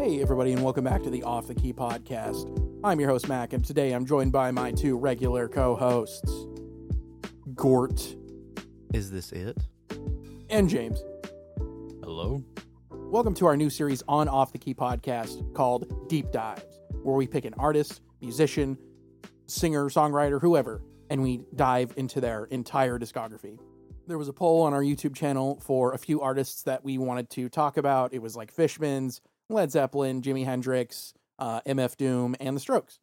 Hey, everybody, and welcome back to the Off the Key podcast. I'm your host, Mac, and today I'm joined by my two regular co hosts, Garrett Is this it? and James. Hello? Welcome to our new series on Off the Key podcast called Deep Dives, where we pick an artist, musician, singer, songwriter, whoever, and we dive into their entire discography. There was a poll on our YouTube channel for a few artists that we wanted to talk about. It was like Fishmans, Led Zeppelin, Jimi Hendrix, uh, MF Doom, and The Strokes.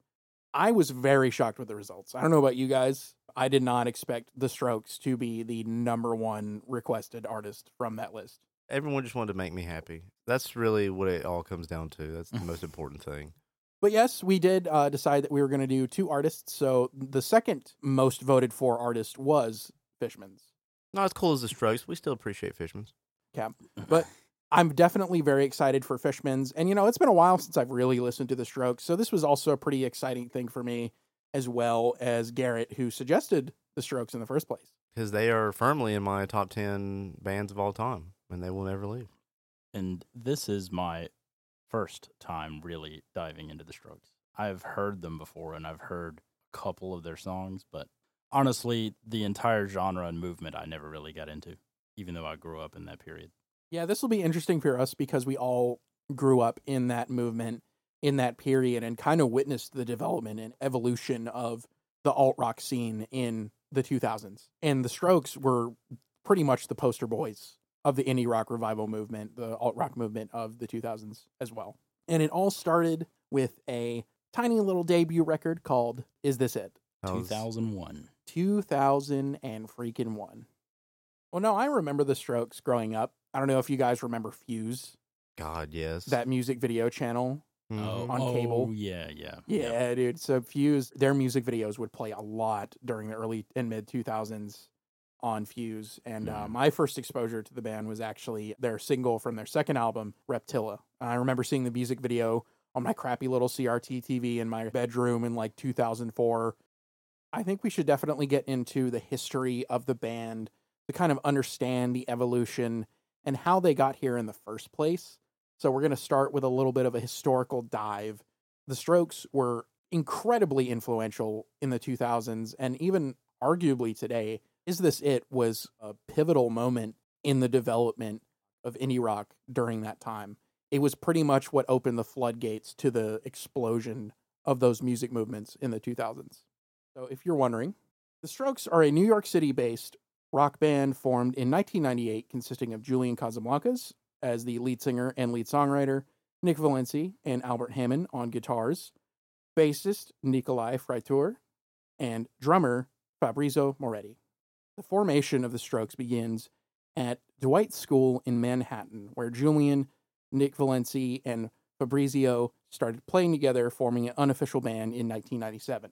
I was very shocked with the results. I don't know about you guys. I did not expect The Strokes to be the number one requested artist from that list. Everyone just wanted to make me happy. That's really what it all comes down to. That's the most important thing. But yes, we did uh, decide that we were going to do two artists. So the second most voted for artist was Fishmans. Not as cool as the Strokes. We still appreciate Fishmans. Cap. But I'm definitely very excited for Fishmans. And, you know, it's been a while since I've really listened to the Strokes. So this was also a pretty exciting thing for me, as well as Garrett, who suggested the Strokes in the first place. Because they are firmly in my top 10 bands of all time, and they will never leave. And this is my first time really diving into the Strokes. I've heard them before and I've heard a couple of their songs, but honestly, the entire genre and movement I never really got into, even though I grew up in that period. Yeah, this will be interesting for us because we all grew up in that movement, in that period, and kind of witnessed the development and evolution of the alt rock scene in the 2000s. And the Strokes were pretty much the poster boys of the indie rock revival movement, the alt rock movement of the 2000s as well. And it all started with a tiny little debut record called Is This It? 2001. 2000 and freaking one. Well, no, I remember the Strokes growing up. I don't know if you guys remember Fuse, God, yes. that music video channel. Mhm. Oh, On cable. oh, yeah, yeah. Yeah, dude. So Fuse, their music videos would play a lot during the early and mid 2000s on Fuse. And uh, Mhm. my first exposure to the band was actually their single from their second album, Reptilia. I remember seeing the music video on my crappy little CRT TV in my bedroom in like 2004. I think we should definitely get into the history of the band to kind of understand the evolution and how they got here in the first place. So we're going to start with a little bit of a historical dive. The Strokes were incredibly influential in the 2000s and even arguably today. Is This It was a pivotal moment in the development of indie rock during that time. It was pretty much what opened the floodgates to the explosion of those music movements in the 2000s. So, if you're wondering, the Strokes are a New York City based rock band formed in 1998 consisting of Julian Casablancas as the lead singer and lead songwriter, Nick Valensi and Albert Hammond on guitars, bassist Nikolai Fraiture, and drummer Fabrizio Moretti. The formation of the Strokes begins at Dwight School in Manhattan, where Julian, Nick Valensi, and Fabrizio started playing together, forming an unofficial band in 1997.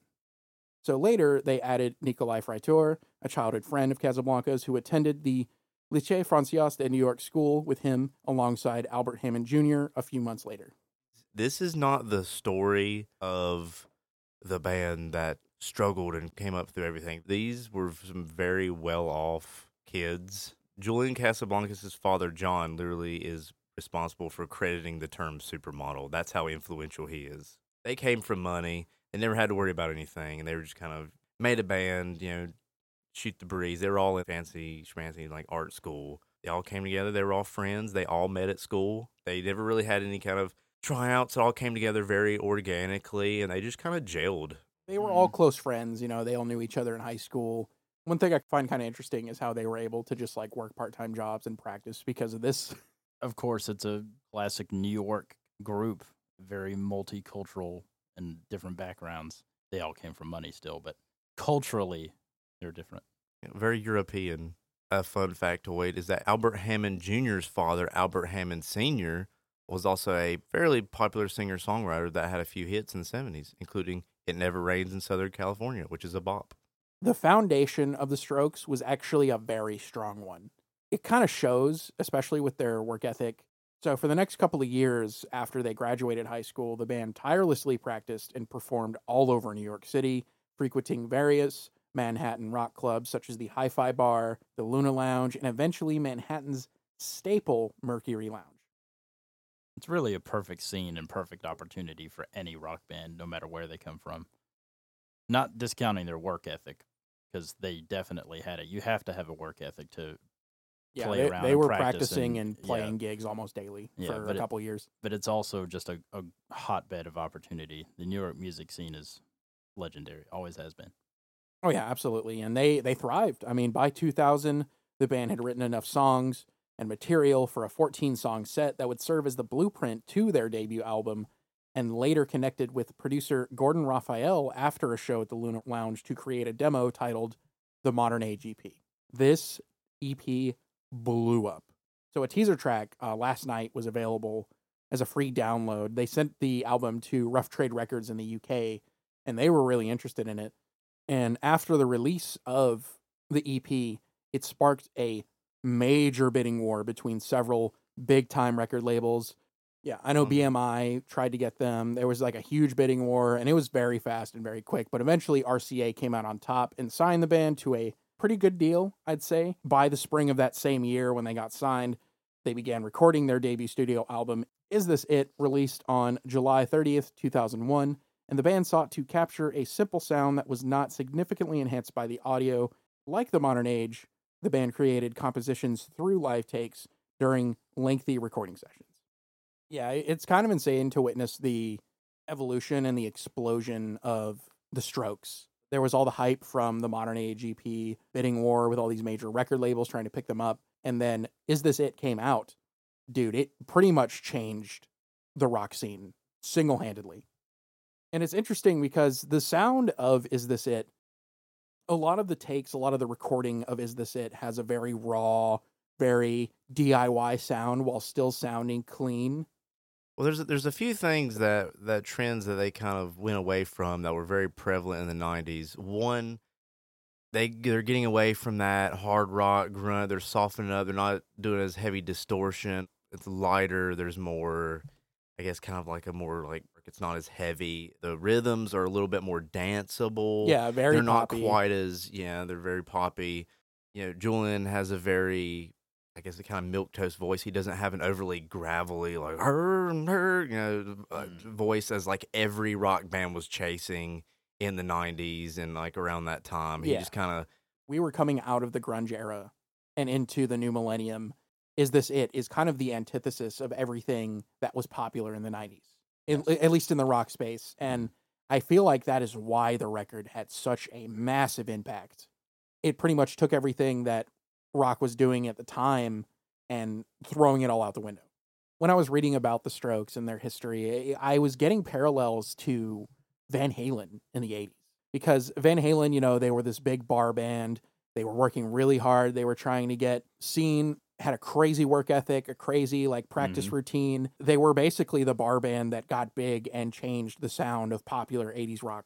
So later, they added Nikolai Fraiture, a childhood friend of Casablancas' who attended the Lycée Français de New York School with him alongside Albert Hammond Jr. a few months later. This is not the story of the band that struggled and came up through everything. These were some very well off kids. Julian Casablancas' father, John, literally is responsible for crediting the term supermodel. That's how influential he is. They came from money. They never had to worry about anything, and they were just kind of made a band, you know, shoot the breeze. They were all in fancy schmancy like art school. They all came together. They were all friends. They all met at school. They never really had any kind of tryouts. It all came together very organically, and they just kind of jailed. They were all mm. close friends, you know, they all knew each other in high school. One thing I find kind of interesting is how they were able to just like work part time jobs and practice because of this. Of course, it's a classic New York group, very multicultural and different backgrounds. They all came from money still, but culturally, they're different. You know, very European. A fun factoid is that Albert Hammond Jr.'s father, Albert Hammond Sr., was also a fairly popular singer songwriter that had a few hits in the 70s, including It Never Rains in Southern California, which is a bop. The foundation of the Strokes was actually a very strong one. It kind of shows, especially with their work ethic. So, for the next couple of years after they graduated high school, the band tirelessly practiced and performed all over New York City, frequenting various Manhattan rock clubs such as the Hi Fi Bar, the Luna Lounge, and eventually Manhattan's staple Mercury Lounge. It's really a perfect scene and perfect opportunity for any rock band, no matter where they come from. Not discounting their work ethic, because they definitely had it. You have to have a work ethic to, Yeah, play they, around they were practice practicing and- and yeah. playing gigs almost daily Yeah, for but a it- couple years. but it's also just a, a hotbed of opportunity. The New York music scene is legendary, always has been. Oh yeah, absolutely. And they they thrived. I mean, by 2000, the band had written enough songs and material for a 14 song set that would serve as the blueprint to their debut album and later connected with producer Gordon Raphael after a show at the Luna Lounge to create a demo titled The Modern Age EP. This EP blew up. So a teaser track uh, last night was available as a free download. They sent the album to Rough Trade Records in the UK and they were really interested in it. And after the release of the EP, it sparked a major bidding war between several big time record labels. Yeah, I know Mhm. BMI tried to get them. There was like a huge bidding war, and it was very fast and very quick. But eventually, RCA came out on top and signed the band to a pretty good deal, I'd say. By the spring of that same year, when they got signed, they began recording their debut studio album, Is This It, released on July 30th, 2001 and the band sought to capture a simple sound that was not significantly enhanced by the audio. Like the modern age, the band created compositions through live takes during lengthy recording sessions. Yeah, it's kind of insane to witness the evolution and the explosion of the strokes. There was all the hype from the modern age EP bidding war with all these major record labels trying to pick them up. And then Is This It came out. Dude, it pretty much changed the rock scene single handedly. And it's interesting because the sound of Is This It, a lot of the takes, a lot of the recording of Is This It has a very raw, very DIY sound while still sounding clean. Well, there's there's a few things that that trends that they kind of went away from that were very prevalent in the '90s. One, they they're getting away from that hard rock grunt. They're softening up. They're not doing as heavy distortion. It's lighter. There's more, I guess, kind of like a more like it's not as heavy. The rhythms are a little bit more danceable. Yeah, very they're not poppy. quite as yeah. They're very poppy. You know, Julian has a very I guess the kind of milk toast voice. He doesn't have an overly gravelly like her her you know uh, Mm. voice as like every rock band was chasing in the '90s and like around that time. He Yeah. just kind of we were coming out of the grunge era and into the new millennium. Is this it? Is kind of the antithesis of everything that was popular in the 90s, at, at least in the rock space. And I feel like that is why the record had such a massive impact. It pretty much took everything that rock was doing at the time and throwing it all out the window. When I was reading about the Strokes and their history, I was getting parallels to Van Halen in the 80s because Van Halen, you know, they were this big bar band. They were working really hard. They were trying to get seen, had a crazy work ethic, a crazy like practice routine. They were basically the bar band that got big and changed the sound of popular 80s rock.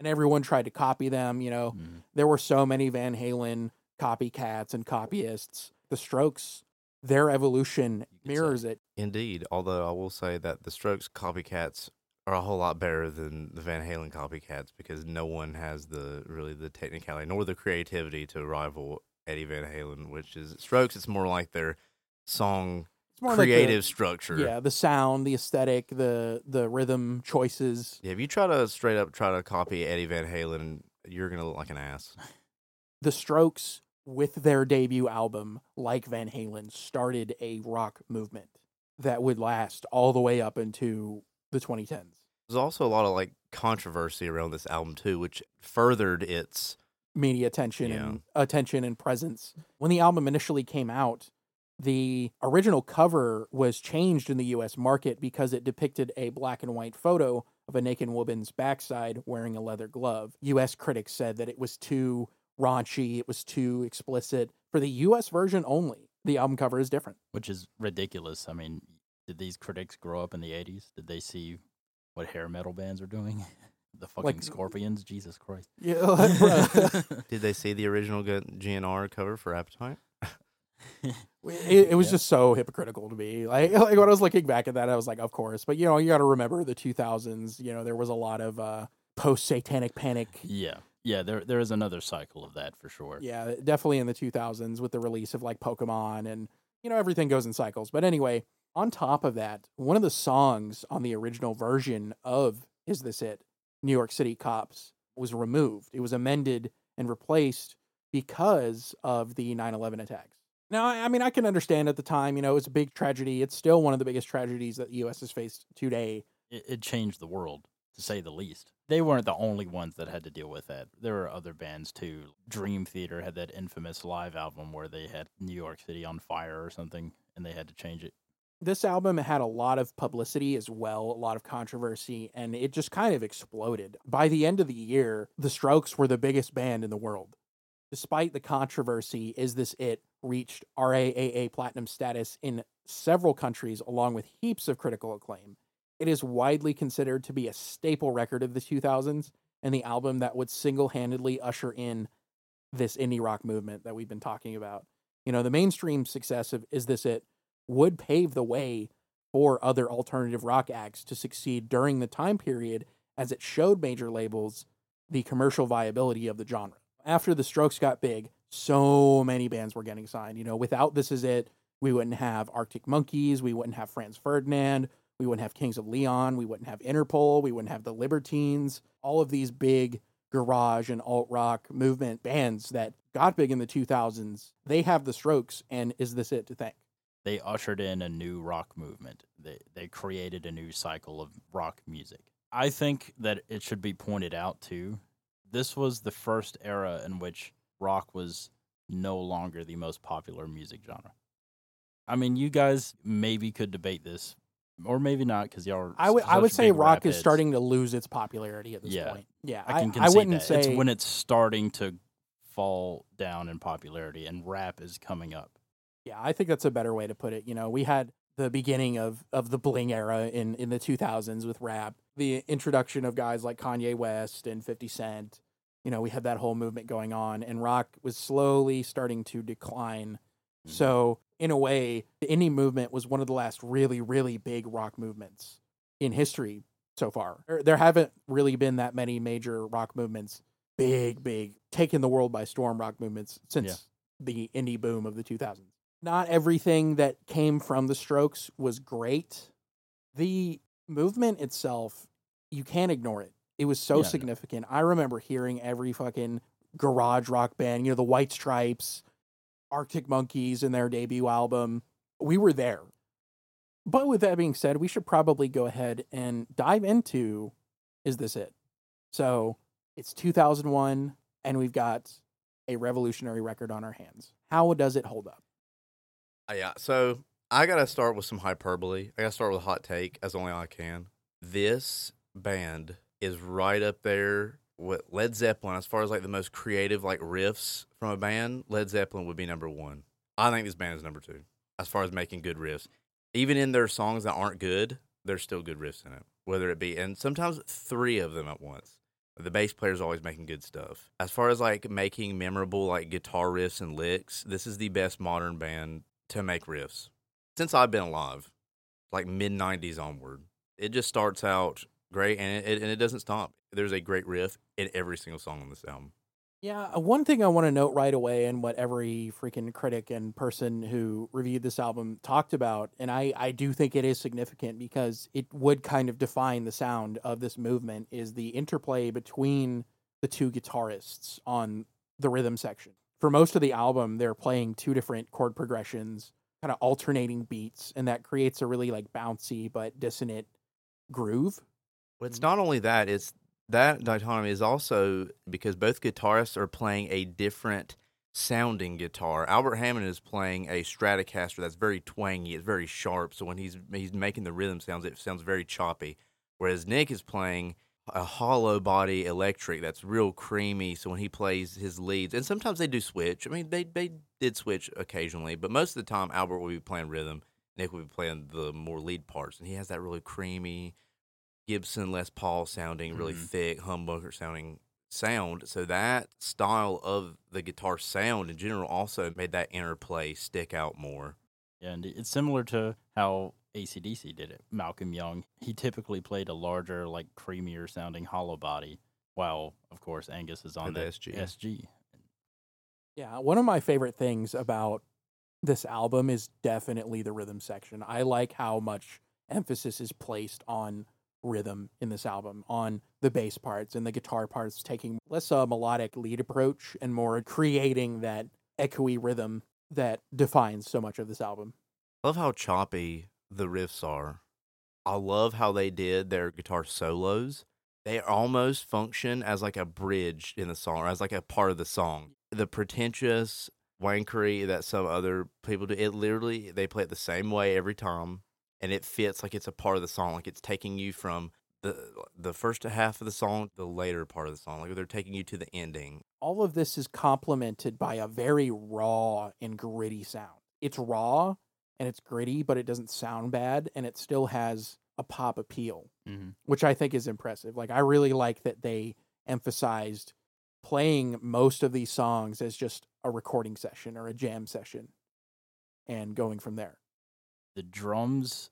And everyone tried to copy them, you know. Mhm. There were so many Van Halen copycats and copyists. The Strokes, their evolution could say. mirrors it. indeed. Although I will say that the Strokes copycats are a whole lot better than the Van Halen copycats because no one has the really the technicality nor the creativity to rival Eddie Van Halen, which is Strokes. It's more like their song more like the- creative structure. yeah, the sound, the aesthetic, the the rhythm choices. Yeah, if you try to straight up try to copy Eddie Van Halen, you're gonna look like an ass. the Strokes, with their debut album, like Van Halen, started a rock movement that would last all the way up into the 2010s. There's also a lot of like controversy around this album too, which furthered its Media attention Yeah. and attention and presence. When the album initially came out, the original cover was changed in the US market because it depicted a black and white photo of a naked woman's backside wearing a leather glove. US critics said that it was too raunchy, it was too explicit. For the US version only, the album cover is different. Which is ridiculous. I mean, did these critics grow up in the 80s? Did they see what hair metal bands are doing? The fucking Like- Scorpions? Jesus Christ. Yeah, bruh. Did they see the original GNR cover for Appetite? it, it was Yeah. just so hypocritical to me. Like, like when I was looking back at that, I was like, of course. But you know, you got to remember the 2000s. You know, there was a lot of uh, post satanic panic. Yeah. Yeah, there there is another cycle of that for sure. Yeah, definitely in the 2000s with the release of like Pokemon and you know everything goes in cycles. But anyway, On top of that, one of the songs on the original version of Is This It? New York City Cops was removed. It was amended and replaced because of the 9 11 attacks. Now, I mean, I can understand at the time, you know, it was a big tragedy. It's still one of the biggest tragedies that the U.S. has faced today. It, it changed the world, to say the least. They weren't the only ones that had to deal with that. There were other bands too. Dream Theater had that infamous live album where they had New York City on fire or something, and they had to change it. This album had a lot of publicity as well, a lot of controversy, and it just kind of exploded. By the end of the year, the Strokes were the biggest band in the world. Despite the controversy, Is This It reached RIAA platinum status in several countries, along with heaps of critical acclaim. It is widely considered to be a staple record of the 2000s and the album that would single handedly usher in this indie rock movement that we've been talking about. You know, the mainstream success of Is This It would pave the way for other alternative rock acts to succeed during the time period as it showed major labels the commercial viability of the genre. After the Strokes got big, so many bands were getting signed. You know, without This Is It, we wouldn't have Arctic Monkeys, we wouldn't have Franz Ferdinand, we wouldn't have Kings of Leon, we wouldn't have Interpol, we wouldn't have the Libertines, all of these big garage and alt rock movement bands that got big in the 2000s. They have the Strokes, and Is This It to thank? They ushered in a new rock movement. They they created a new cycle of rock music. I think that it should be pointed out too. This was the first era in which rock was no longer the most popular music genre. I mean, you guys maybe could debate this, or maybe not, because y'all are. I would I would say rock rap is starting to lose its popularity at this Yeah. point. Yeah, I can I, wouldn't that. say it's when it's starting to fall down in popularity, and rap is coming up. Yeah, I think that's a better way to put it. You know, we had the beginning of of the bling era in in the 2000s with rap, the introduction of guys like Kanye West and 50 Cent. You know, we had that whole movement going on, and rock was slowly starting to decline. Mhm. So, in a way, the indie movement was one of the last really, really big rock movements in history so far. There- There haven't really been that many major rock movements, big, big, taking the world by storm rock movements since Yeah. the indie boom of the 2000s. Not everything that came from the Strokes was great. The movement itself, you can't ignore it. It was so Yeah, no. significant. I remember hearing every fucking garage rock band, you know, the White Stripes, Arctic Monkeys in their debut album. We were there. But with that being said, we should probably go ahead and dive into Is This It? So it's 2001, and we've got a revolutionary record on our hands. How does it hold up? Uh, yeah, so I gotta start with some hyperbole. I gotta start with a hot take, as only I can. This band is right up there with Led Zeppelin as far as like the most creative like riffs from a band. Led Zeppelin would be number one. I think this band is number two as far as making good riffs. Even in their songs that aren't good, there's still good riffs in it. Whether it be and sometimes three of them at once. The bass player's always making good stuff. As far as like making memorable like guitar riffs and licks, this is the best modern band to make riffs since I've been alive, like mid '90s onward. It just starts out great, and it, and it doesn't stop. There's a great riff in every single song on this album. Yeah, uh, one thing I want to note right away, and what every freaking critic and person who reviewed this album talked about, and I, I do think it is significant because it would kind of define the sound of this movement, is the interplay between the two guitarists on the rhythm section. For most of the album, they're playing two different chord progressions, kind of alternating beats, and that creates a really like bouncy but dissonant groove. Well, it's not only that; it's that dichotomy is also because both guitarists are playing a different sounding guitar. Albert Hammond is playing a Stratocaster that's very twangy, it's very sharp. So when he's he's making the rhythm sounds, it sounds very choppy. Whereas Nick is playing a hollow body electric that's real creamy. So when he plays his leads, and sometimes they do switch. I mean, they they did switch occasionally, but most of the time Albert will be playing rhythm. Nick will be playing the more lead parts, and he has that really creamy Gibson Les Paul sounding, really Mhm. thick humbucker sounding sound. So that style of the guitar sound in general also made that interplay stick out more. Yeah, and it's similar to how ACDC did it. Malcolm Young, he typically played a larger, like creamier sounding hollow body, while of course Angus is on the the SG. SG. Yeah, one of my favorite things about this album is definitely the rhythm section. I like how much emphasis is placed on rhythm in this album, on the bass parts and the guitar parts, taking less a melodic lead approach and more creating that echoey rhythm that defines so much of this album. I love how choppy the riffs are. I love how they did their guitar solos. They almost function as like a bridge in the song, or as like a part of the song. The pretentious wankery that some other people do, it literally they play it the same way every time, and it fits like it's a part of the song. Like it's taking you from the the first half of the song, the later part of the song. Like they're taking you to the ending. All of this is complemented by a very raw and gritty sound. It's raw and it's gritty, but it doesn't sound bad, and it still has a pop appeal, Mm-hmm. which I think is impressive. Like I really like that they emphasized playing most of these songs as just a recording session or a jam session, and going from there. The drums,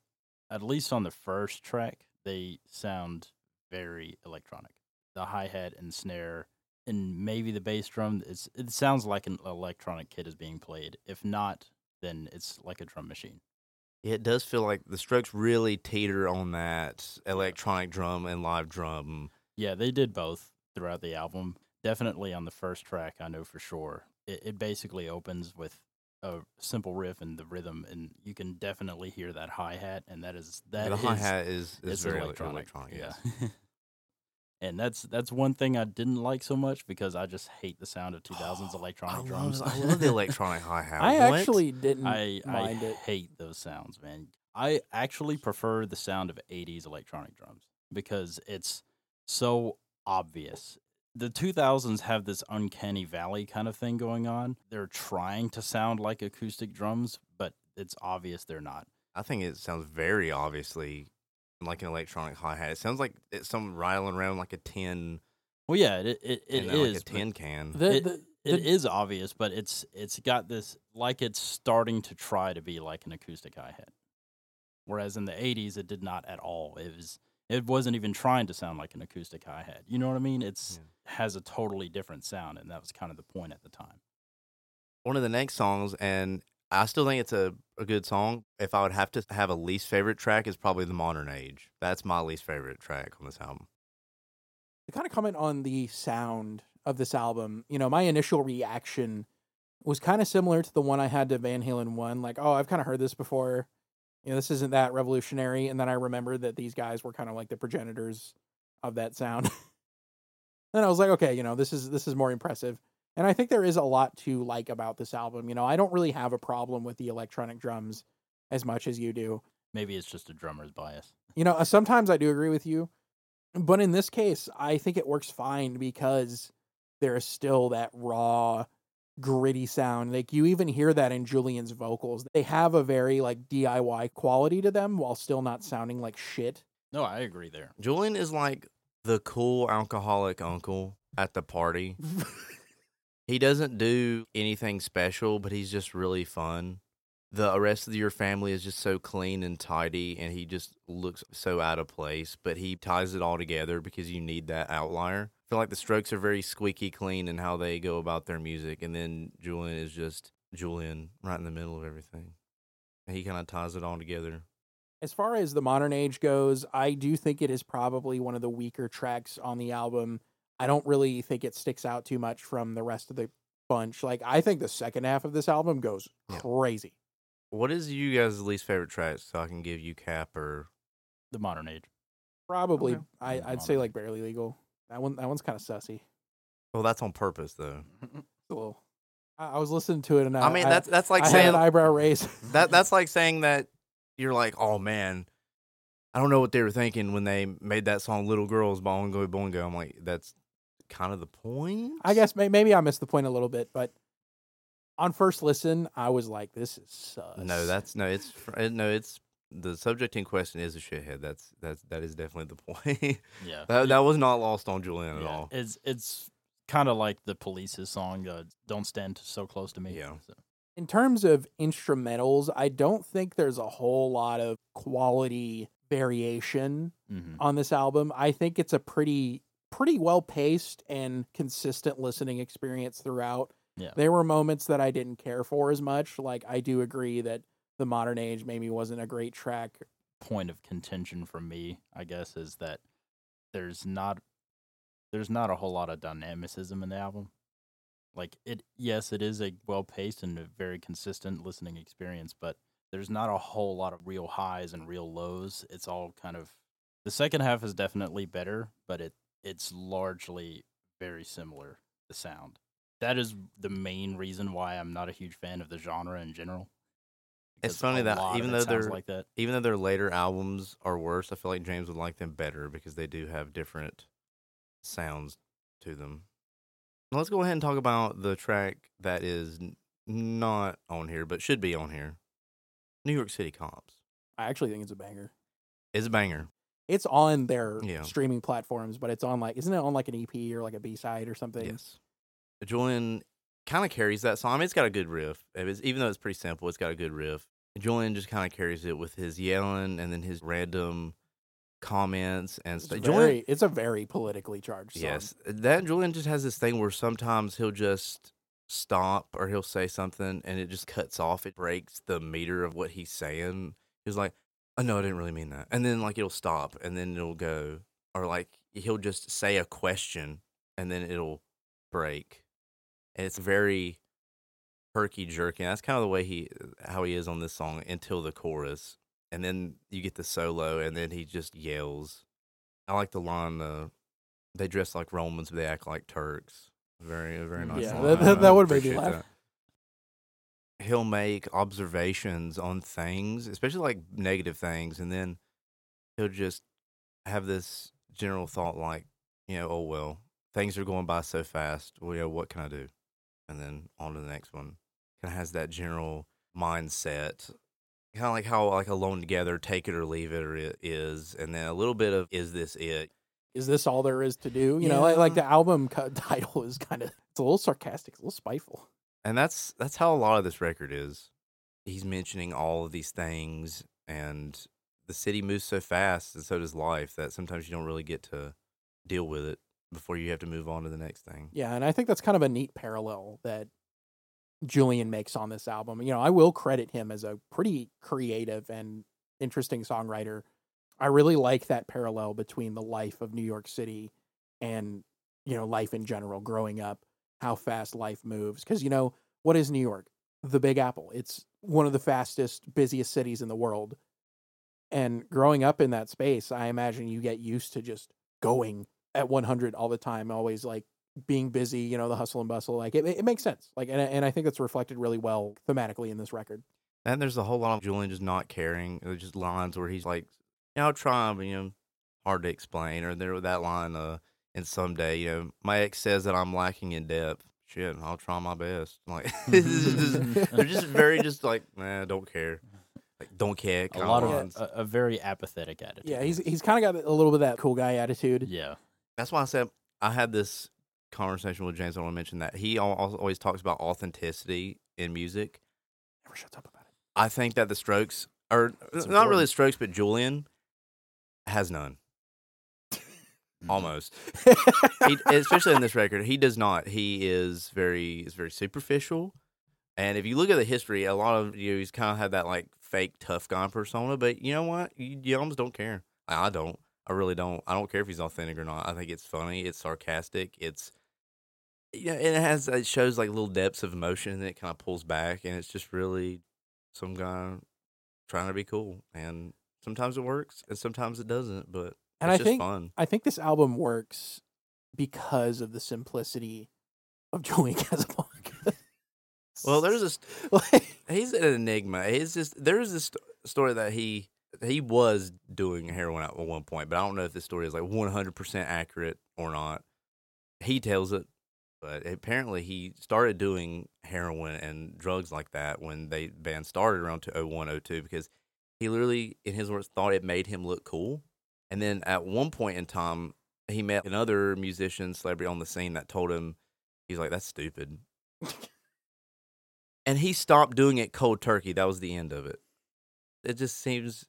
at least on the first track, they sound very electronic. The hi hat and snare, and maybe the bass drum. It's it sounds like an electronic kit is being played. If not, then it's like a drum machine. It does feel like the Strokes really teeter on that electronic drum and live drum. Yeah, they did both throughout the album. Definitely on the first track, I know for sure. It, it basically opens with a simple riff and the rhythm, and you can definitely hear that hi hat, and that is that the hi hat is, is it's very electronic. electronic. yeah. yes. and that's that's one thing I didn't like so much because I just hate the sound of 2000s electronic I drums. Love, I love the electronic hi hat. I actually didn't I I mind it. hate those sounds, man. I actually prefer the sound of 80s electronic drums because it's so obvious. The 2000s have this uncanny valley kind of thing going on. They're trying to sound like acoustic drums, but it's obvious they're not. I think it sounds very obviously like an electronic hi hat. It sounds like it's some rattling around like a tin, Well, yeah, it it, it you uh, is. like a tin can. The, the, It the- is obvious, but it's it's got this like it's starting to try to be like an acoustic hi hat. Whereas in the '80s, it did not at all. It was it wasn't even trying to sound like an acoustic hi hat. You know what I mean? It's has a totally different sound, and that was kind of the point at the time. One of the next songs, and I still think it's a, a good song. If I would have to have a least favorite track, is probably The Modern Age. That's my least favorite track on this album. to kind of comment on the sound of this album, you know, my initial reaction was kind of similar to the one I had to Van Halen 1. Like, oh, I've kind of heard this before. You know, this isn't that revolutionary. And then I remembered that these guys were kind of like the progenitors of that sound. then I was like, okay, you know, this is this is more impressive. And I think there is a lot to like about this album. You know, I don't really have a problem with the electronic drums as much as you do. Maybe it's just a drummer's bias. You know, uh, sometimes I do agree with you, but in this case, I think it works fine because there is still that raw, gritty sound. Like you even hear that in Julian's vocals. They have a very like DIY quality to them while still not sounding like shit. No, I agree there. Julian is like the cool alcoholic uncle at the party. He doesn't do anything special, but he's just really fun. The rest of your family is just so clean and tidy, and he just looks so out of place. But he ties it all together because you need that outlier. I feel like the Strokes are very squeaky clean in how they go about their music, and then Julian is just Julian right in the middle of everything. And he kind of ties it all together. As far as the modern age goes, I do think it is probably one of the weaker tracks on the album. I don't really think it sticks out too much from the rest of the bunch. Like I think the second half of this album goes Yeah. crazy. What is you guys' least favorite track? So I can give you Cap or The modern age. Probably, Okay. I, I'd say like barely legal. That one, that one's kind of sussy. well, that's on purpose though. Mm-hmm. It's a little. I, I was listening to it and I, I mean, that's that's like I had saying an eyebrow raise. that that's like saying that you're like, oh man, I don't know what they were thinking when they made that song "Little Girls" by Oingo Boingo. I'm like, that's kind of the point. I guess may, maybe I missed the point a little bit, but on first listen, I was like, "This is sus." No, that's no. It's uh, no. It's the subject in question is a shithead. That's that's that is definitely the point. Yeah. that that was not lost on Julian at all. It's it's kind of like the Police's song uh, "Don't Stand So Close to Me." Yeah. So, in terms of instrumentals. I don't think there's a whole lot of quality variation mhm. on this album. I think it's a pretty pretty well paced and consistent listening experience throughout. Yeah. There were moments that I didn't care for as much. Like I do agree that the modern age maybe wasn't a great track. point of contention for me, I guess, is that there's not there's not a whole lot of dynamicism in the album. Like it yes, it is a well paced and a very consistent listening experience, but there's not a whole lot of real highs and real lows. It's all kind of the second half is definitely better, but it it's largely very similar the sound. That is the main reason why I'm not a huge fan of the genre in general. It's funny that even though they're- like that, Even though their later albums are worse, I feel like James would like them better because they do have different sounds to them. Now let's go ahead and talk about the track that is not on here but should be on here. New York City Cops. I actually think it's a banger. It's a banger. It's on their Yeah. streaming platforms, but it's on like isn't it on like an EP or like a B side or something? Yes. Julian kind of carries that song. I mean, it's got a good riff. Even though it's pretty simple, it's got a good riff. Julian just kind of carries it with his yelling and then his random comments and It's, stuff. very, it's a very politically charged song. Yes, that Julian just has this thing where sometimes he'll just stop or he'll say something and it just cuts off. It breaks the meter of what he's saying. He's like, "Oh no, I didn't really mean that," and then like it'll stop and then it'll go, or like he'll just say a question and then it'll break, and it's very herky jerky. And that's kind of the way he how he is on this song until the chorus, and then you get the solo, and then he just yells. I like the line. Uh, they dress like Romans, but they act like Turks. Very, very nice. Yeah, line. that- that- would make me laugh. that. He'll make observations on things, especially like negative things, and then he'll just have this general thought like, you know, oh well, things are going by so fast. Well, yeah, what can I do? And then on to the next one. Kind of has that general mindset, kind of like how like alone together, take it or leave it, or it is, and then a little bit of is this it? Is this all there is to do? You know, like, like the album title is kind of it's a little sarcastic, it's a little spiteful. and that's that's how a lot of this record is. He's mentioning all of these things, and the city moves so fast, and so does life that sometimes you don't really get to deal with it before you have to move on to the next thing. Yeah, and I think that's kind of a neat parallel that Julian makes on this album. You know, I will credit him as a pretty creative and interesting songwriter. I really like that parallel between the life of New York City and, you know, life in general, growing up, how fast life moves. Because, you know, what is New York? The Big Apple. It's one of the fastest, busiest cities in the world. And growing up in that space, I imagine you get used to just going at 100 all the time, always like being busy, you know, the hustle and bustle. Like it, it makes sense. Like, and, and I think that's reflected really well thematically in this record. And there's a whole lot of Julian just not caring. There's just lines where he's like, "Yeah, I'll try, but you know, hard to explain." Or there that line, uh, in someday, you know, my ex says that I'm lacking in depth. Shit, I'll try my best. Like, it's just- they're just very just like, nah, don't care. Like, don't care. a lot of lines. a, a very apathetic attitude. Yeah, he's he's kind of got a little bit of that cool guy attitude. yeah. That's why I said I had this conversation with James. I want to mention that he al- al- always talks about authenticity in music. Never shuts up about it. I think that the Strokes, or It's not really important. the Strokes, but Julian has none. Almost, he, especially in this record, he does not. He is very is very superficial, and if you look at the history, a lot of you know, he's kind of had that like fake tough guy persona. But you know what? You, you almost don't care. I don't. I really don't. I don't care if he's authentic or not. I think it's funny. It's sarcastic. It's yeah. You know, it has it shows like little depths of emotion, and it kind of pulls back, and it's just really some guy trying to be cool. And sometimes it works, and sometimes it doesn't. But And it's I just think fun. I think this album works because of the simplicity of Joey Casablanca. Well, there's this. like, He's an enigma. He's just there's this st- story that he he was doing heroin at one point, but I don't know if this story is like 100 percent accurate or not. He tells it, but apparently he started doing heroin and drugs like that when they band started around 01, 02 because he literally, in his words, thought it made him look cool. And then at one point in time, he met another musician celebrity on the scene that told him, he's like, "That's stupid." and he stopped doing it cold turkey. That was the end of it. It just seems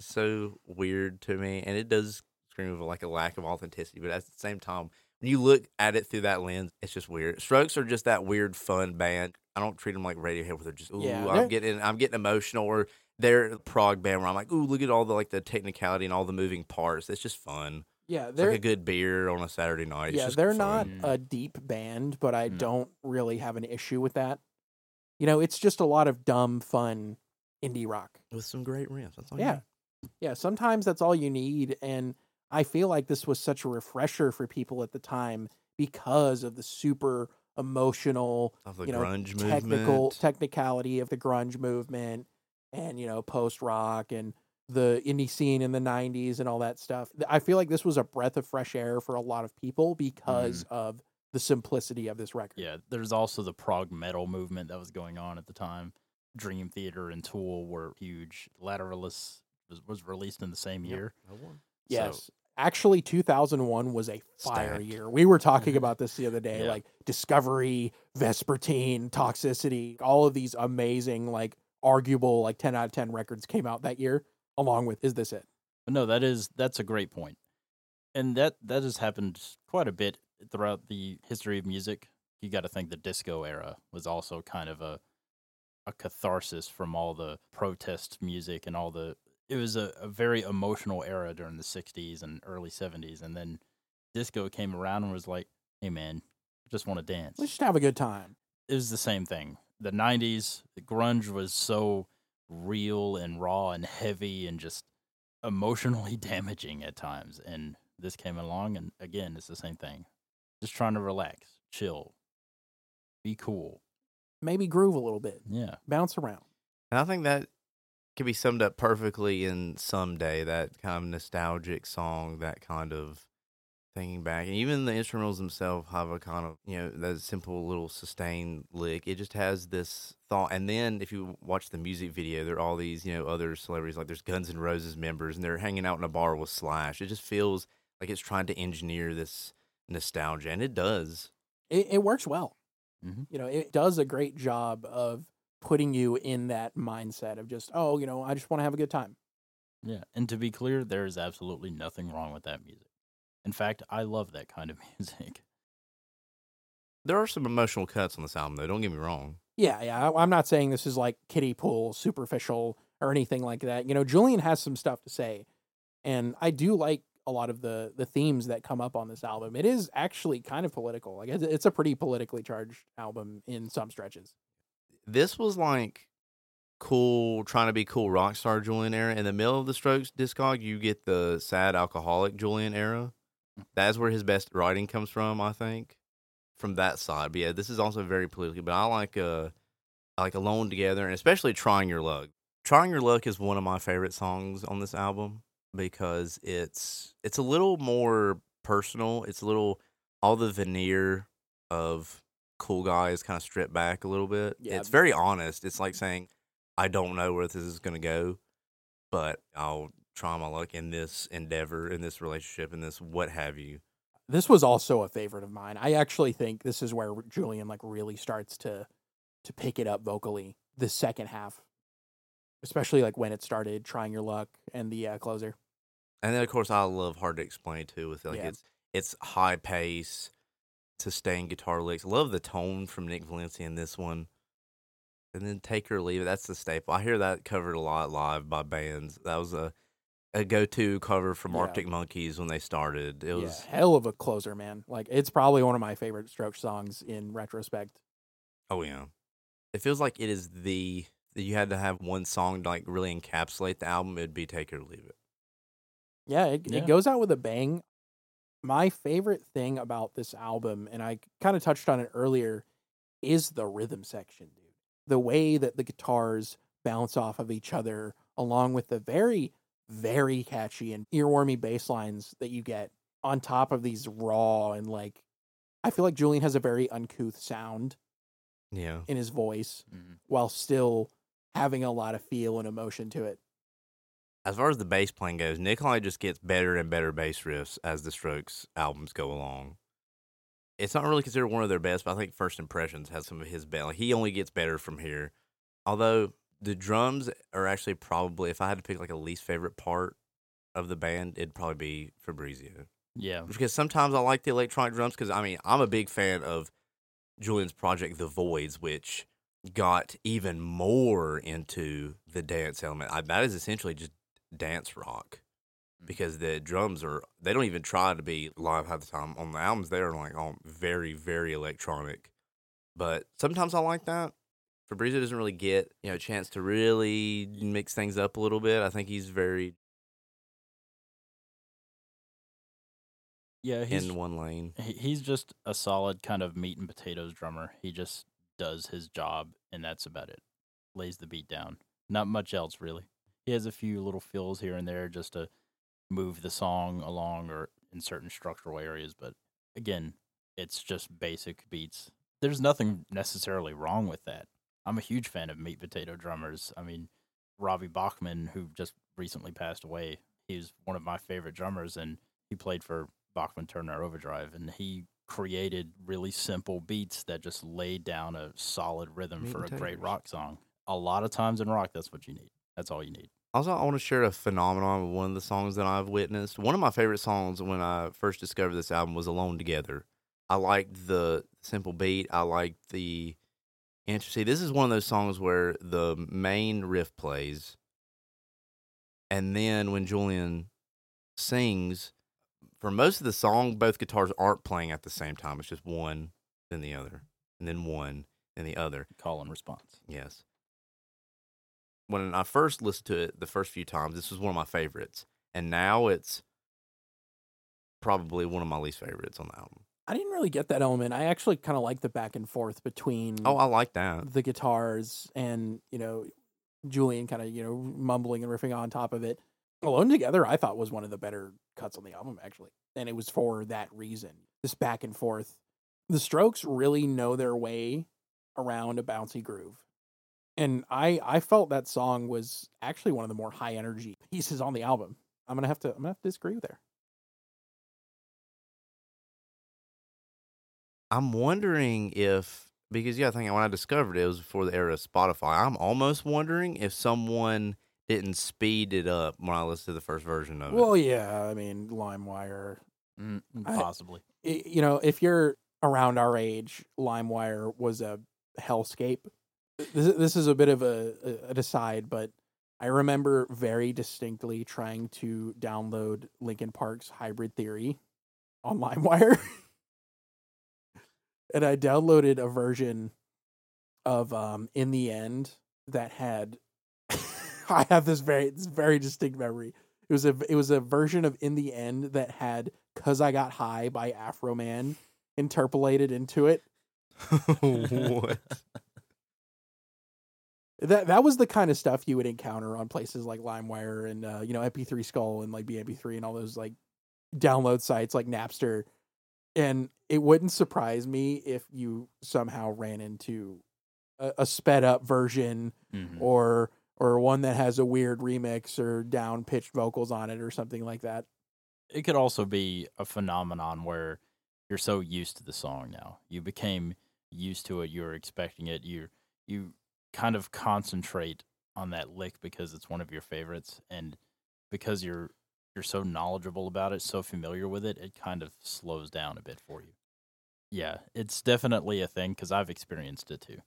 so weird to me, and it does scream of like a lack of authenticity. But at the same time, when you look at it through that lens, it's just weird. Strokes are just that weird, fun band. I don't treat them like Radiohead, where they're just ooh, Yeah, I'm getting, I'm getting emotional, or they're prog band where I'm like, ooh, look at all the like the technicality and all the moving parts. It's just fun. Yeah, they're like a good beer on a Saturday night. Yeah, they're fun. not a deep band, but I No. don't really have an issue with that. You know, it's just a lot of dumb, fun indie rock. with some great riffs. That's all you Yeah. Need. Yeah, sometimes that's all you need. And I feel like this was such a refresher for people at the time because of the super emotional, Of the you know, grunge technical movement. technicality of the grunge movement and, you know, post rock and the indie scene in the 90s and all that stuff. I feel like this was a breath of fresh air for a lot of people because mm-hmm. of the simplicity of this record. Yeah, there's also the prog metal movement that was going on at the time. Dream Theater and Tool were huge. Lateralus was, was released in the same year. No one. So- Yes. Actually, 2001 was a fire Stacked. year. We were talking mm-hmm. about this the other day, Yeah. like Discovery, Vespertine, Toxicity, all of these amazing, like arguable, like 10 out of 10 records came out that year, along with Is This It? No, that is that's a great point, and that that has happened quite a bit throughout the history of music. You got to think the disco era was also kind of a a catharsis from all the protest music and all the. It was a, a very emotional era during the '60s and early '70s, and then disco came around and was like, "Hey, man, just want to dance." Let's just have a good time. it was the same thing. The '90s, the grunge was so real and raw and heavy and just emotionally damaging at times. And this came along, and again, it's the same thing. Just trying to relax, chill, be cool. Maybe groove a little bit, Yeah, bounce around. And I think that can be summed up perfectly in Someday, that kind of nostalgic song, that kind of thinking back. And even the instrumentals themselves have a kind of, you know, that simple little sustained lick. It just has this thought. And then if you watch the music video, there are all these, you know, other celebrities, like there's Guns N' Roses members, and they're hanging out in a bar with Slash. It just feels like it's trying to engineer this nostalgia, and it does. It, it works well. Mhm. You know, it does a great job of putting you in that mindset of just, oh, you know, I just want to have a good time. yeah. And to be clear, there is absolutely nothing wrong with that music. In fact, I love that kind of music. There are some emotional cuts on this album, though. Don't get me wrong. Yeah, yeah. I- I'm not saying this is like kiddie pool, superficial, or anything like that. You know, Julian has some stuff to say, and I do like a lot of the the themes that come up on this album. It is actually kind of political. Like it's, it's a pretty politically charged album in some stretches. This was like cool trying to be cool rock star Julian era. In the middle of the Strokes discog, you get the sad alcoholic Julian era. That's where his best writing comes from, I think. From that side. But yeah, this is also very political. But I like uh I like Alone Together and especially Trying Your Luck. Trying Your Luck is one of my favorite songs on this album because it's it's a little more personal. It's a little all the veneer of cool guys kind of stripped back a little bit. Yeah. It's very honest. It's like saying, I don't know where this is going to go, but I'll try my luck in this endeavor, in this relationship, in this what have you. This was also a favorite of mine. I actually think this is where Julian like really starts to to pick it up vocally. The second half, especially like when it started, trying your luck and the uh, closer. And then of course I love hard to explain too with like Yeah. it's it's high pace, sustained guitar licks. Love the tone from Nick Valensi in this one. And then take or leave it. That's the staple. I hear that covered a lot live by bands. That was a a go to cover from Yeah. Arctic Monkeys when they started. It was yeah, hell of a closer, man. Like it's probably one of my favorite Strokes songs in retrospect. oh yeah. It feels like it is the you had to have one song to like really encapsulate the album, it'd be Take or Leave It. Yeah, it, Yeah. it goes out with a bang. My favorite thing about this album, and I kind of touched on it earlier, is the rhythm section, dude. The way that the guitars bounce off of each other, along with the very, very catchy and earwormy bass lines that you get on top of these raw and like, I feel like Julian has a very uncouth sound Yeah. in his voice Mhm. while still having a lot of feel and emotion to it. As far as the bass playing goes, Nikolai just gets better and better bass riffs as the Strokes albums go along. It's not really considered one of their best, but I think First Impressions has some of his best. Like, he only gets better from here. Although the drums are actually probably, if I had to pick like a least favorite part of the band, it'd probably be Fabrizio. Yeah. because sometimes I like the electronic drums because I mean I'm a big fan of Julian's project The Voidz, which got even more into the dance element. I, that is essentially just dance rock mm-hmm. because the drums are they don't even try to be live half the time on the albums. They're like all very very electronic, but sometimes I like that. Fabrizio doesn't really get you know a chance to really mix things up a little bit. I think he's very Yeah, he's in one lane. he's just a solid kind of meat and potatoes drummer. He just does his job and that's about it. Lays the beat down. Not much else really. He has a few little fills here and there just to move the song along or in certain structural areas, but again, it's just basic beats. There's nothing necessarily wrong with that. I'm a huge fan of meat potato drummers. I mean, Robbie Bachman, who just recently passed away, he's one of my favorite drummers, and he played for Bachman Turner Overdrive, and he created really simple beats that just laid down a solid rhythm Meat for a great rock song. A lot of times in rock, that's what you need. That's all you need. Also, I want to share a phenomenon of one of the songs that I've witnessed. One of my favorite songs when I first discovered this album was Alone Together. I liked the simple beat. I liked the. See, this is one of those songs where the main riff plays, and then when Julian sings, for most of the song, both guitars aren't playing at the same time. It's just one, then the other, and then one, and the other. Call and response. Yes. When I first listened to it the first few times, this was one of my favorites. And now it's probably one of my least favorites on the album. I didn't really get that element. I actually kind of like the back and forth oh, between Oh, I like that. the guitars and you know Julian kind of you know mumbling and riffing on top of it. Alone Together, I thought was one of the better cuts on the album actually, and it was for that reason. This back and forth. The Strokes really know their way around a bouncy groove, and I I felt that song was actually one of the more high energy pieces on the album. I'm gonna have to I'm gonna have to disagree there. I'm wondering if because yeah, I think when I discovered it, it was before the era of Spotify. I'm almost wondering if someone didn't speed it up when I listened to the first version of Well, it. yeah, I mean LimeWire Mm, possibly. i- you know, if you're around our age, LimeWire was a hellscape. This, this is a bit of a, a- an aside, but I remember very distinctly trying to download Linkin Park's Hybrid Theory on LimeWire. and I downloaded a version of um In the End that had I have this very this very distinct memory. It was a it was a version of In the End that had Cuz I Got High by Afroman interpolated into it. what? That that was the kind of stuff you would encounter on places like LimeWire and uh, you know MP3 Skull and like BMP3 and all those like download sites like Napster. And it wouldn't surprise me if you somehow ran into a, a sped up version Mhm. or or one that has a weird remix or down pitched vocals on it or something like that. it could also be a phenomenon where you're so used to the song now. You became used to it. You're expecting it. You you kind of concentrate on that lick because it's one of your favorites, and because you're you're so knowledgeable about it, so familiar with it, it kind of slows down a bit for you. Yeah, it's definitely a thing because I've experienced it too.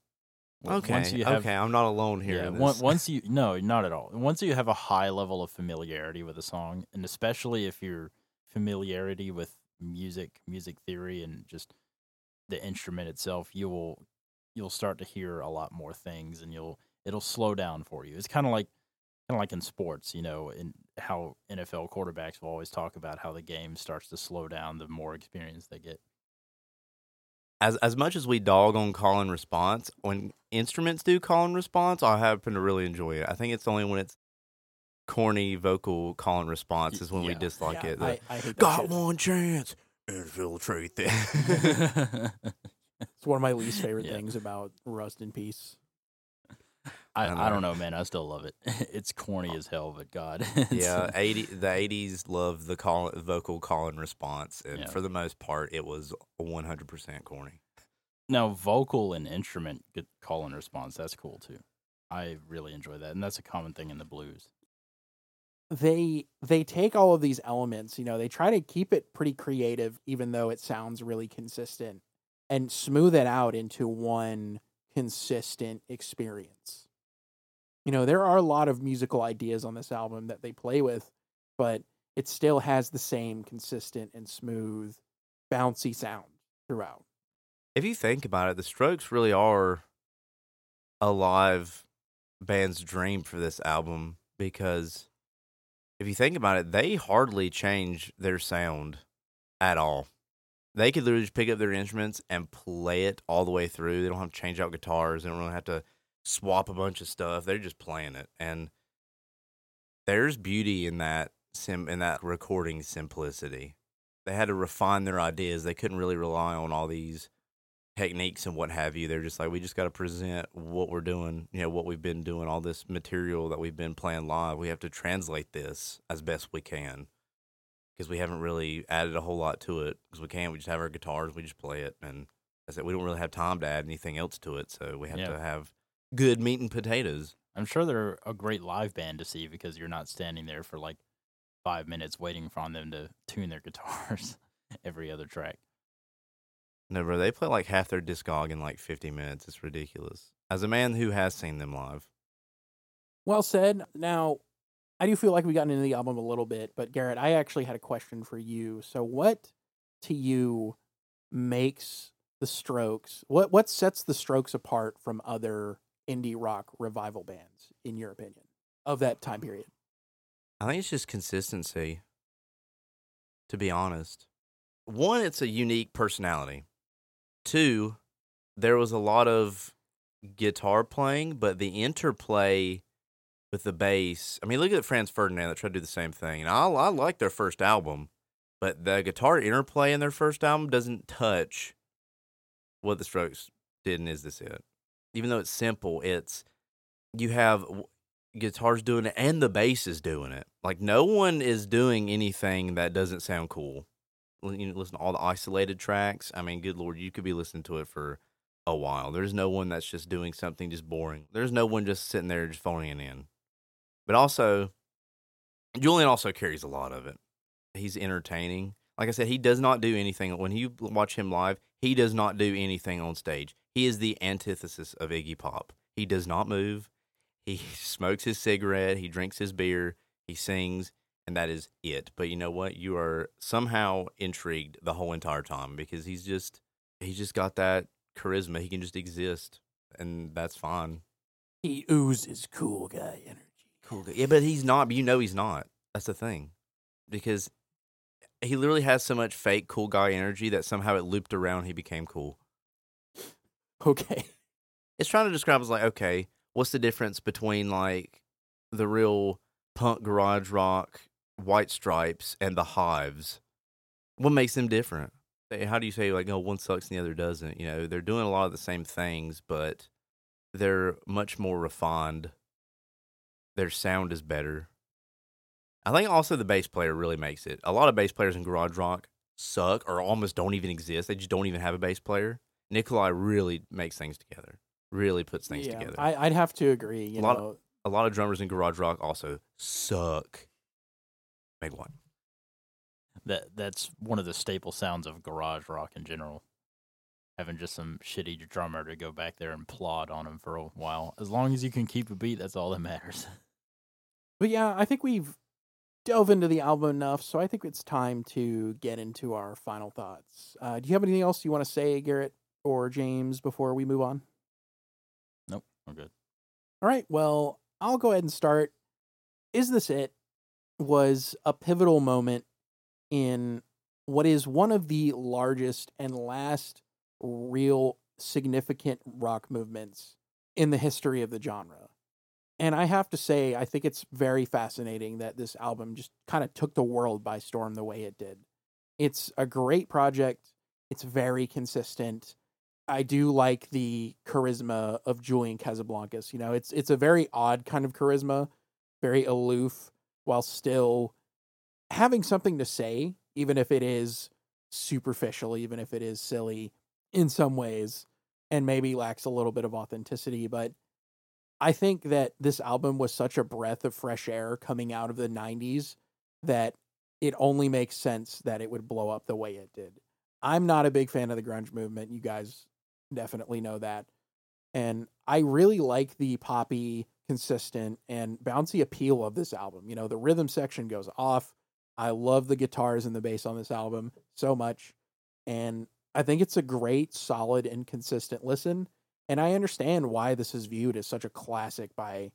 Okay, once you have, okay, I'm not alone here. yeah, once you no, not at all. Once you have a high level of familiarity with a song, and especially if your familiarity with music, music theory, and just the instrument itself, you will you'll start to hear a lot more things, and you'll it'll slow down for you. It's kind of like kind of like in sports, you know, in how NFL quarterbacks will always talk about how the game starts to slow down the more experience they get. as as much as we dog on call and response, when instruments do call and response, I happen to really enjoy it. I think it's only when it's corny vocal call and response is when we dislike Yeah, it. I, The, I hate that Got shit. one chance, infiltrate that. It's one of my least favorite Yeah. things about Rust in Peace. I, I I, don't know, man. I still love it. It's corny as hell, but God, yeah, eighty the eighties love the call vocal call and response, and Yeah. for the most part, it was one hundred percent corny. Now, vocal and instrument get call and response. That's cool too. I really enjoy that, and that's a common thing in the blues. they they take all of these elements, you know, they try to keep it pretty creative even though it sounds really consistent and smooth it out into one consistent experience. You know, there are a lot of musical ideas on this album that they play with, but it still has the same consistent and smooth bouncy sound throughout. If you think about it, the Strokes really are a live band's dream for this album because if you think about it, they hardly change their sound at all. They could literally just pick up their instruments and play it all the way through. They don't have to change out guitars. They don't really have to swap a bunch of stuff. They're just playing it, and there's beauty in that sim in that recording simplicity. They had to refine their ideas. They couldn't really rely on all these techniques and what have you. They're just like, we just got to present what we're doing, you know, what we've been doing, all this material that we've been playing live. We have to translate this as best we can because we haven't really added a whole lot to it because we can't. We just have our guitars, we just play it. And I said, we don't really have time to add anything else to it. So we have Yeah. to have good meat and potatoes. I'm sure they're a great live band to see because you're not standing there for like five minutes waiting for them to tune their guitars every other track. No, bro, they play like half their discog in like 50 minutes. It's ridiculous. As a man who has seen them live, Well said. Now, I do feel like we've gotten into the album a little bit, but Garrett, I actually had a question for you. So, what to you makes the Strokes? What what sets the Strokes apart from other indie rock revival bands, in your opinion, of that time period? I think it's just consistency, to be honest. One, it's a unique personality. Two, there was a lot of guitar playing, but the interplay with the bass. I mean, look at Franz Ferdinand that tried to do the same thing. And I, I like their first album, but the guitar interplay in their first album doesn't touch what the Strokes did in Is This It? Even though it's simple, it's you have guitars doing it and the bass is doing it. Like no one is doing anything that doesn't sound cool. You listen to all the isolated tracks. I mean, good lord, you could be listening to it for a while. There's no one that's just doing something just boring. There's no one just sitting there just phoning it in. But also, Julian also carries a lot of it. He's entertaining. Like I said, he does not do anything. When you watch him live, he does not do anything on stage. He is the antithesis of Iggy Pop. He does not move. He smokes his cigarette. He drinks his beer. He sings, and that is it. But you know what? You are somehow intrigued the whole entire time because he's just he's just got that charisma. He can just exist, and that's fine. He oozes cool guy energy. Yeah, but he's not. But you know he's not. That's the thing, because he literally has so much fake cool guy energy that somehow it looped around. He became cool. Okay. It's trying to describe as like, okay, what's the difference between like the real punk garage rock white stripes and the hives? What makes them different? How do you say like, oh, one sucks and the other doesn't? You know, they're doing a lot of the same things, but they're much more refined. Their sound is better. I think also the bass player really makes it. A lot of bass players in garage rock suck or almost don't even exist. They just don't even have a bass player. Nikolai really makes things together. Really puts things yeah, together. I, I'd have to agree. You A lot of- a lot of drummers in garage rock also suck. Make one. That that's one of the staple sounds of garage rock in general. Having just some shitty drummer to go back there and plod on him for a while. As long as you can keep a beat, that's all that matters. But yeah, I think we've delved into the album enough, so I think it's time to get into our final thoughts. Uh, do you have anything else you want to say, Garrett or James, before we move on? Nope, we're good. All right, well, I'll go ahead and start. Is This It was a pivotal moment in what is one of the largest and last real significant rock movements in the history of the genre. And I have to say, I think it's very fascinating that this album just kind of took the world by storm the way it did. It's a great project. It's very consistent. I do like the charisma of Julian Casablancas. You know, it's it's a very odd kind of charisma, very aloof, while still having something to say, even if it is superficial, even if it is silly in some ways, and maybe lacks a little bit of authenticity. But I think that this album was such a breath of fresh air coming out of the 90s that it only makes sense that it would blow up the way it did. I'm not a big fan of the grunge movement. You guys definitely know that. And I really like the poppy, consistent, and bouncy appeal of this album. You know, the rhythm section goes off. I love the guitars and the bass on this album so much. And I think it's a great, solid, and consistent listen. And I understand why this is viewed as such a classic by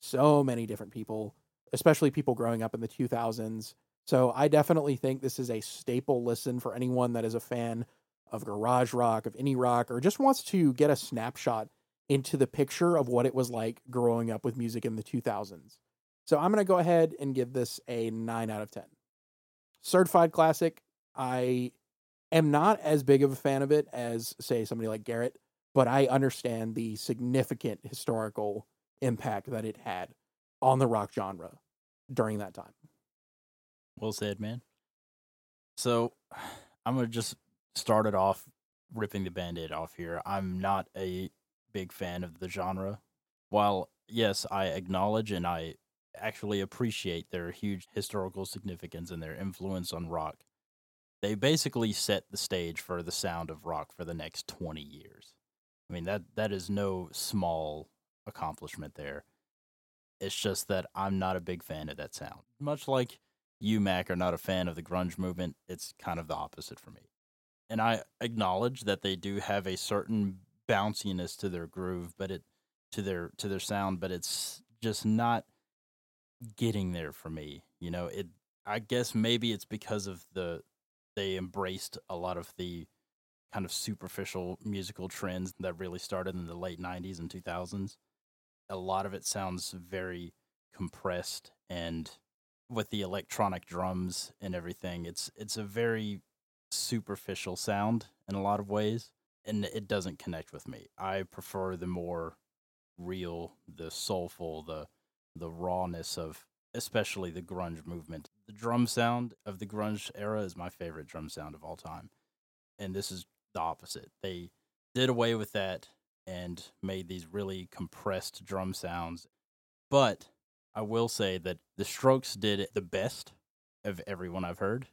so many different people, especially people growing up in the 2000s. So I definitely think this is a staple listen for anyone that is a fan of garage rock, of any rock, or just wants to get a snapshot into the picture of what it was like growing up with music in the 2000s. So I'm going to go ahead and give this a 9 out of 10. Certified classic. I am not as big of a fan of it as, say, somebody like Garrett, but I understand the significant historical impact that it had on the rock genre during that time. Well said, man. So I'm gonna just start it off ripping the band-aid off here. I'm not a big fan of the genre. While yes, I acknowledge and I actually appreciate their huge historical significance and their influence on rock. They basically set the stage for the sound of rock for the next 20 years. I mean that that is no small accomplishment there. It's just that I'm not a big fan of that sound. Much like you, Mac, are not a fan of the grunge movement, it's kind of the opposite for me. And I acknowledge that they do have a certain bounciness to their groove, but it to their to their sound, but it's just not getting there for me. You know, it I guess maybe it's because of the they embraced a lot of the kind of superficial musical trends that really started in the late 90s and 2000s. A lot of it sounds very compressed and with the electronic drums and everything, it's it's a very superficial sound in a lot of ways and it doesn't connect with me. I prefer the more real, the soulful, the the rawness of especially the grunge movement. The drum sound of the grunge era is my favorite drum sound of all time. And this is the opposite. They did away with that and made these really compressed drum sounds. But I will say that the Strokes did it the best of everyone I've heard.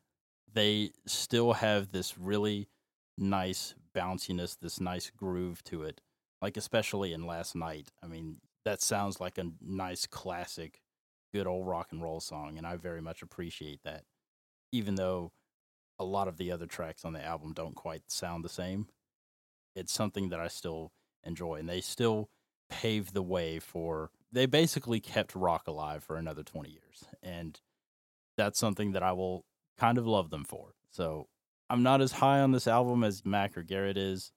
They still have this really nice bounciness, this nice groove to it. Like especially in Last Night. I mean, that sounds like a nice classic good old rock and roll song and I very much appreciate that. Even though a lot of the other tracks on the album don't quite sound the same. It's something that I still enjoy, and they still paved the way for. They basically kept rock alive for another 20 years, and that's something that I will kind of love them for. So I'm not as high on this album as Mac or Garrett is,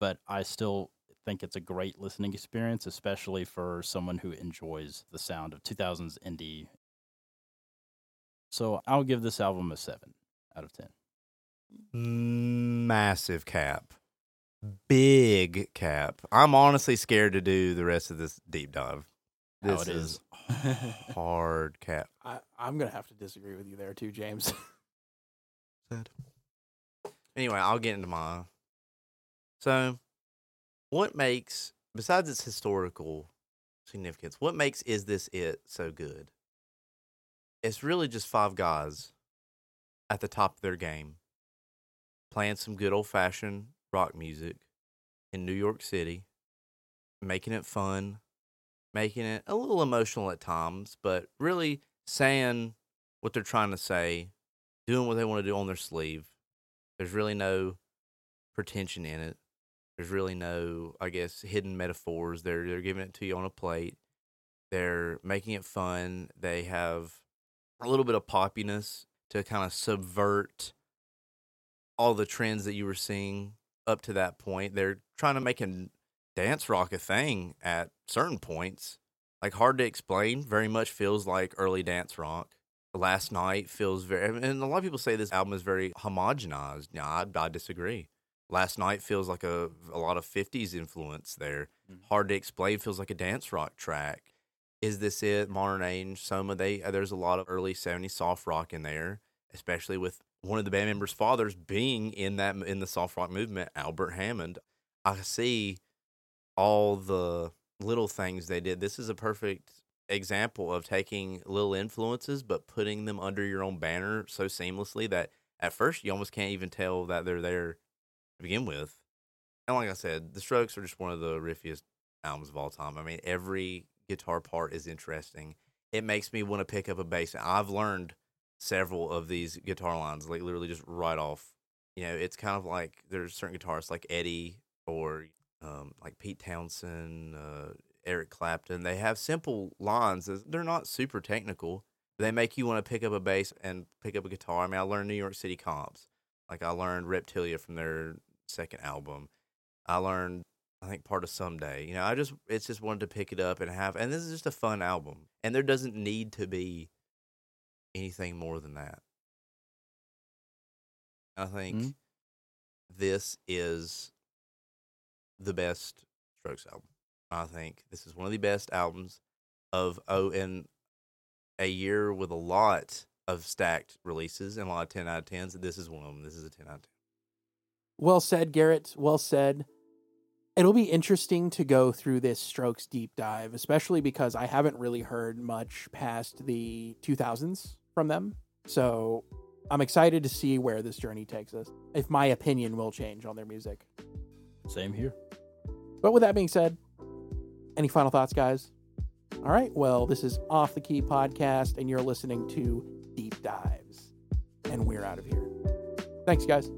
but I still think it's a great listening experience, especially for someone who enjoys the sound of 2000s indie. So I'll give this album a seven out of 10. Massive cap. Big cap. I'm honestly scared to do the rest of this deep dive. How This it is is. hard cap. I, I'm going to have to disagree with you there too, James. Sad. Anyway, I'll get into my. So, what makes, besides its historical significance, what makes Is This It so good? It's really just five guys at the top of their game playing some good old fashioned rock music in New York City, making it fun, making it a little emotional at times, but really saying what they're trying to say, doing what they want to do on their sleeve. There's really no pretension in it. There's really no, I guess, hidden metaphors. They're they're giving it to you on a plate. They're making it fun. They have a little bit of poppiness to kind of subvert all the trends that you were seeing up to that point. They're trying to make a dance rock a thing at certain points. Like hard to explain, very much feels like early dance rock. Last night feels very, and a lot of people say this album is very homogenized. No, I, I disagree. Last night feels like a a lot of '50s influence there. Mhm. Hard to explain feels like a dance rock track. Is this it? Modern age, Soma. They uh, there's a lot of early '70s soft rock in there, especially with one of the band members' fathers being in that in the soft rock movement, Albert Hammond. I see all the little things they did. This is a perfect example of taking little influences but putting them under your own banner so seamlessly that at first you almost can't even tell that they're there to begin with. And like I said, the Strokes are just one of the riffiest albums of all time. I mean, every guitar part is interesting. It makes me want to pick up a bass. I've learned several of these guitar lines, like literally just right off. You know, it's kind of like there's certain guitarists like Eddie or um, like Pete Townshend, uh, Eric Clapton. They have simple lines. They're not super technical. They make you want to pick up a bass and pick up a guitar. I mean, I learned New York City Cops. Like I learned Reptilia from their second album. I learned I think part of someday. You know, I just it's just wanted to pick it up and have and this is just a fun album. And there doesn't need to be anything more than that. I think Mhm. this is the best Strokes album. I think this is one of the best albums of oh in a year with a lot of stacked releases and a lot of ten out of tens. This is one of them. This is a ten out of ten. Well said, Garrett. Well said. It'll be interesting to go through this Strokes deep dive, especially because I haven't really heard much past the 2000s from them. So I'm excited to see where this journey takes us, if my opinion will change on their music. Same here. But with that being said, any final thoughts, guys? All right. Well, this is Off the Key Podcast, and you're listening to Deep Dives. And we're out of here. Thanks, guys.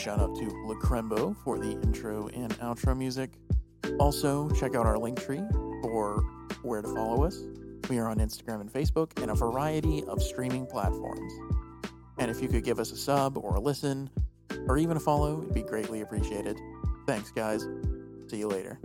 Shout out to Lukrembo for the intro and outro music. Also, check out our link tree for where to follow us. We are on Instagram and Facebook and a variety of streaming platforms. And if you could give us a sub or a listen, or even a follow, it'd be greatly appreciated. Thanks, guys. See you later.